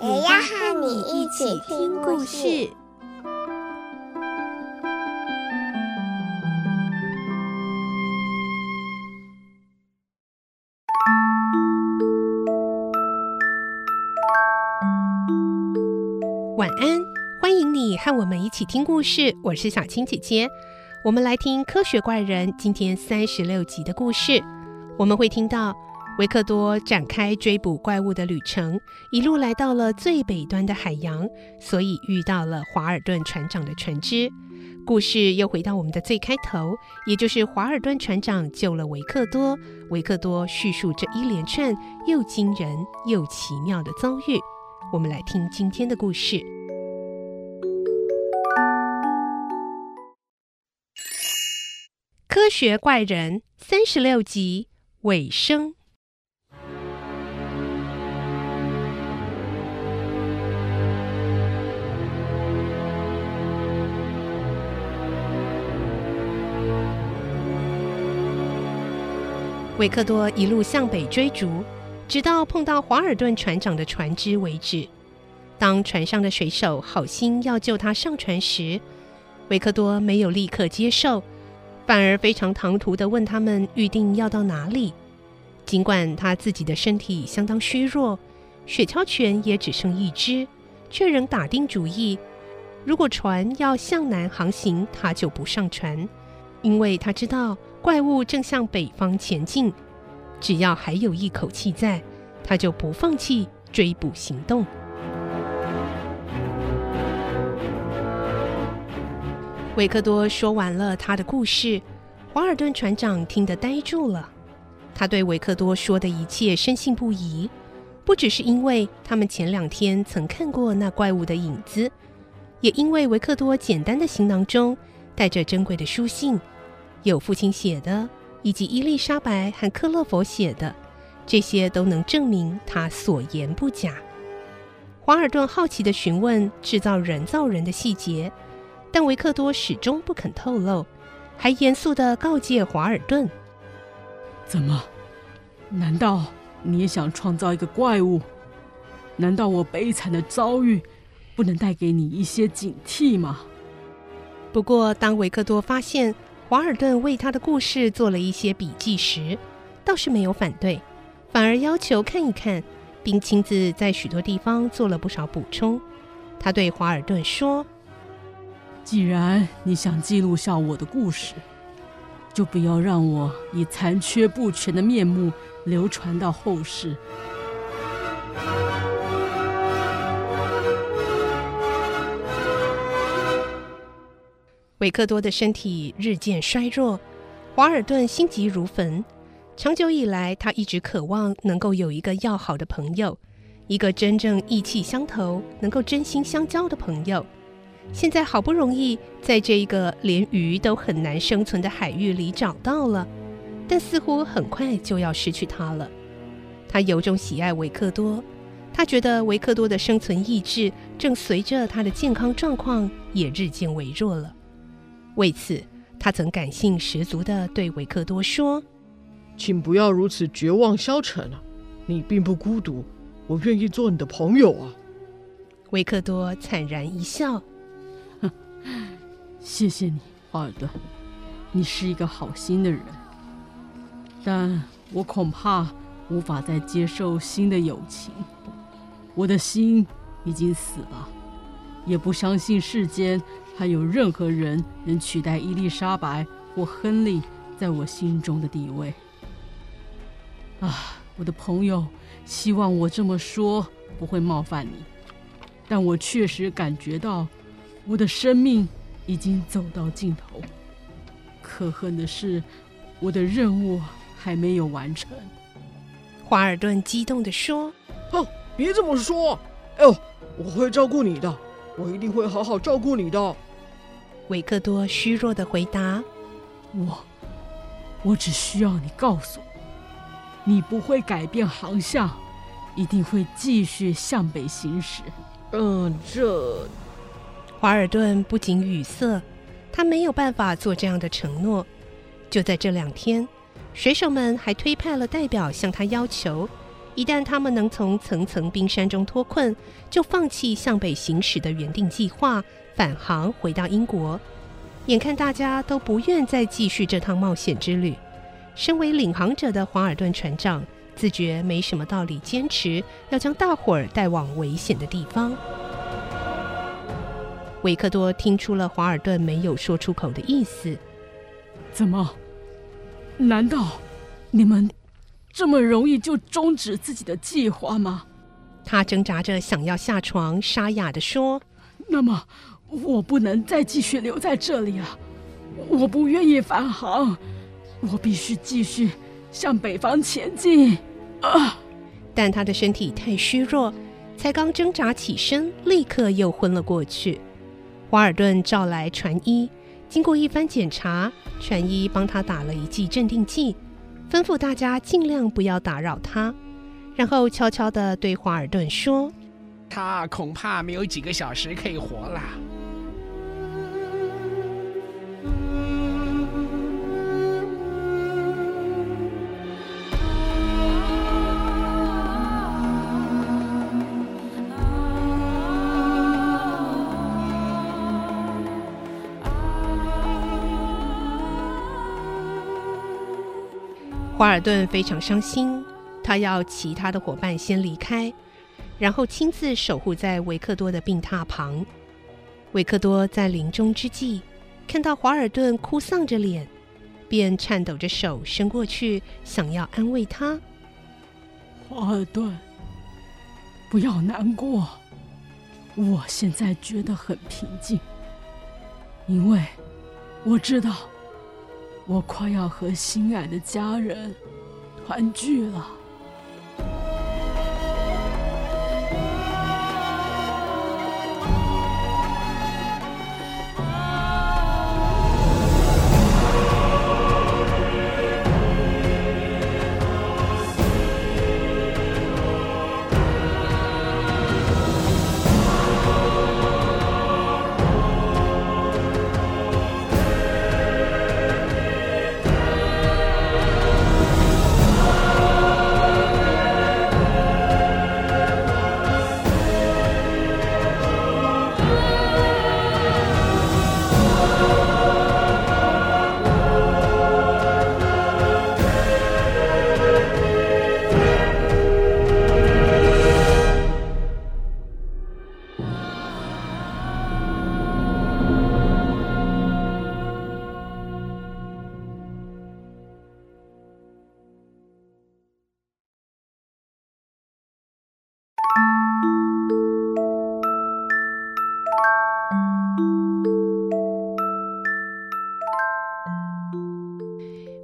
也要和你一起听故事。晚安，欢迎你和我们一起听故事。我是小青姐姐，我们来听《科学怪人》今天三十六集的故事。我们会听到维克多展开追捕怪物的旅程，一路来到了最北端的海洋，所以遇到了华尔顿船长的船只。故事又回到我们的最开头，也就是华尔顿船长救了维克多，维克多叙述这一连串又惊人又奇妙的遭遇。我们来听今天的故事，《科学怪人》三十六集尾声。维克多一路向北追逐。直到碰到华尔顿船长的船只为止。当船上的水手好心要救他上船时，维克多没有立刻接受，反而非常唐突地问他们预定要到哪里。尽管他自己的身体相当虚弱，雪橇犬也只剩一只，却仍打定主意，如果船要向南航行，他就不上船，因为他知道怪物正向北方前进。只要还有一口气在，他就不放弃追捕行动。维克多说完了他的故事，华尔顿船长听得呆住了。他对维克多说的一切深信不疑，不只是因为他们前两天曾看过那怪物的影子，也因为维克多简单的行囊中带着珍贵的书信，有父亲写的。以及伊丽莎白和克勒佛写的，这些都能证明他所言不假。华尔顿好奇地询问制造人造人的细节，但维克多始终不肯透露，还严肃地告诫华尔顿：“怎么？难道你也想创造一个怪物？难道我悲惨的遭遇不能带给你一些警惕吗？”不过，当维克多发现，华尔顿为他的故事做了一些笔记时，倒是没有反对，反而要求看一看，并亲自在许多地方做了不少补充。他对华尔顿说：“既然你想记录下我的故事，就不要让我以残缺不全的面目流传到后世。”维克多的身体日渐衰弱，华尔顿心急如焚。长久以来，他一直渴望能够有一个要好的朋友，一个真正意气相投、能够真心相交的朋友。现在好不容易在这一个连鱼都很难生存的海域里找到了，但似乎很快就要失去他了。他由衷喜爱维克多，他觉得维克多的生存意志正随着他的健康状况也日渐微弱了。为此，他曾感性十足地对维克多说：“请不要如此绝望消沉啊！你并不孤独，我愿意做你的朋友啊！” 维克多惨然一笑：“ 谢谢你，华尔顿，你是一个好心的人，但我恐怕无法再接受新的友情。我的心已经死了，也不相信世间。”还有任何人能取代伊丽莎白或亨利在我心中的地位？啊，我的朋友，希望我这么说不会冒犯你，但我确实感觉到我的生命已经走到尽头。可恨的是，我的任务还没有完成。华尔顿激动地说：“哼，别这么说，哎呦，我会照顾你的，我一定会好好照顾你的。维克多虚弱的回答：“我，我只需要你告诉我，你不会改变航向，一定会继续向北行驶。”嗯，这……华尔顿不仅语塞，他没有办法做这样的承诺。就在这两天。水手们还推派了代表向他要求，一旦他们能从层层冰山中脱困，就放弃向北行驶的原定计划，返航回到英国。眼看大家都不愿再继续这趟冒险之旅，身为领航者的华尔顿船长自觉没什么道理坚持要将大伙儿带往危险的地方。维克多听出了华尔顿没有说出口的意思，怎么？难道你们这么容易就终止自己的计划吗？他挣扎着想要下床，沙哑地说：“那么我不能再继续留在这里了，我不愿意返航，我必须继续向北方前进。”啊！但他的身体太虚弱，才刚挣扎起身，立刻又昏了过去。华尔顿召来船医。经过一番检查，船医帮他打了一剂镇定剂，吩咐大家尽量不要打扰他，然后悄悄地对华尔顿说：“他恐怕没有几个小时可以活了。”华尔顿非常伤心，他要其他的伙伴先离开，然后亲自守护在维克多的病榻旁。维克多在临终之际，看到华尔顿哭丧着脸，便颤抖着手伸过去，想要安慰他。华尔顿，不要难过，我现在觉得很平静，因为我知道。我快要和心爱的家人团聚了。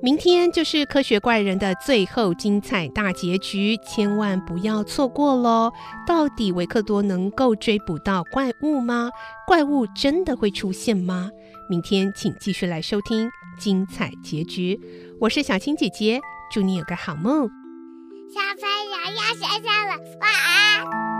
明天就是科学怪人的最后精彩大结局，千万不要错过喽！到底维克多能够追捕到怪物吗？怪物真的会出现吗？明天请继续来收听精彩结局。我是小青姐姐，祝你有个好梦。小朋友要睡觉了，晚安。